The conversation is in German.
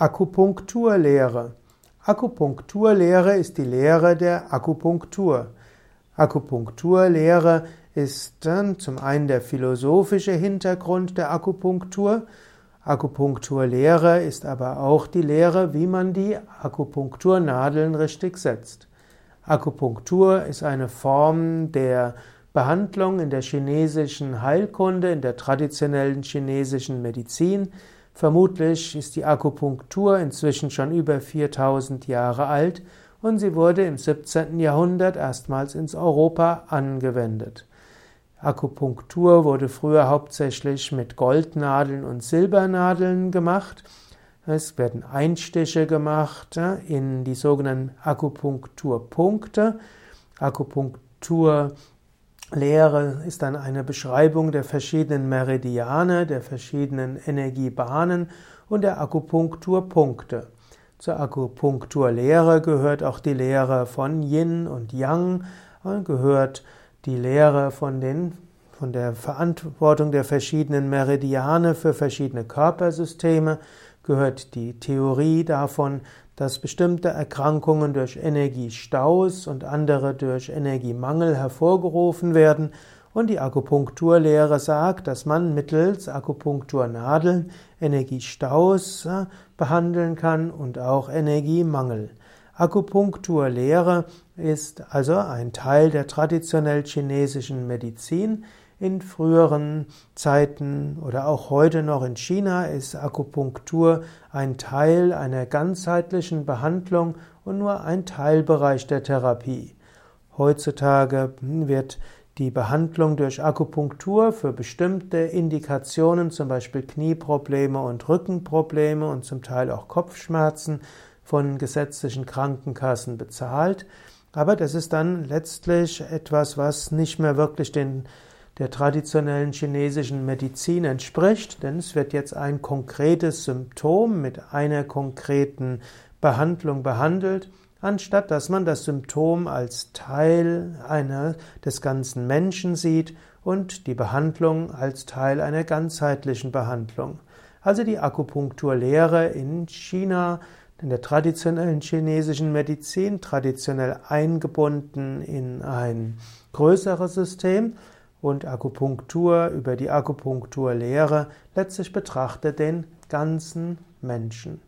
Akupunkturlehre. Akupunkturlehre ist die Lehre der Akupunktur. Akupunkturlehre ist zum einen der philosophische Hintergrund der Akupunktur. Akupunkturlehre ist aber auch die Lehre, wie man die Akupunkturnadeln richtig setzt. Akupunktur ist eine Form der Behandlung in der chinesischen Heilkunde, in der traditionellen chinesischen Medizin. Vermutlich ist die Akupunktur inzwischen schon über 4000 Jahre alt und sie wurde im 17. Jahrhundert erstmals ins Europa angewendet. Akupunktur wurde früher hauptsächlich mit Goldnadeln und Silbernadeln gemacht. Es werden Einstiche gemacht in die sogenannten Akupunkturpunkte. Akupunktur Lehre ist dann eine Beschreibung der verschiedenen Meridiane, der verschiedenen Energiebahnen und der Akupunkturpunkte. Zur Akupunkturlehre gehört auch die Lehre von Yin und Yang, gehört die Lehre von den von der Verantwortung der verschiedenen Meridiane für verschiedene Körpersysteme, gehört die Theorie davon, dass bestimmte Erkrankungen durch Energiestaus und andere durch Energiemangel hervorgerufen werden und die Akupunkturlehre sagt, dass man mittels Akupunkturnadeln Energiestaus äh, behandeln kann und auch Energiemangel. Akupunkturlehre ist also ein Teil der traditionell chinesischen Medizin, in früheren Zeiten oder auch heute noch in China ist Akupunktur ein Teil einer ganzheitlichen Behandlung und nur ein Teilbereich der Therapie. Heutzutage wird die Behandlung durch Akupunktur für bestimmte Indikationen, zum Beispiel Knieprobleme und Rückenprobleme und zum Teil auch Kopfschmerzen, von gesetzlichen Krankenkassen bezahlt. Aber das ist dann letztlich etwas, was nicht mehr wirklich den der traditionellen chinesischen Medizin entspricht, denn es wird jetzt ein konkretes Symptom mit einer konkreten Behandlung behandelt, anstatt dass man das Symptom als Teil einer des ganzen Menschen sieht und die Behandlung als Teil einer ganzheitlichen Behandlung. Also die Akupunkturlehre in China, in der traditionellen chinesischen Medizin, traditionell eingebunden in ein größeres System, und Akupunktur über die Akupunkturlehre letztlich betrachtet den ganzen Menschen.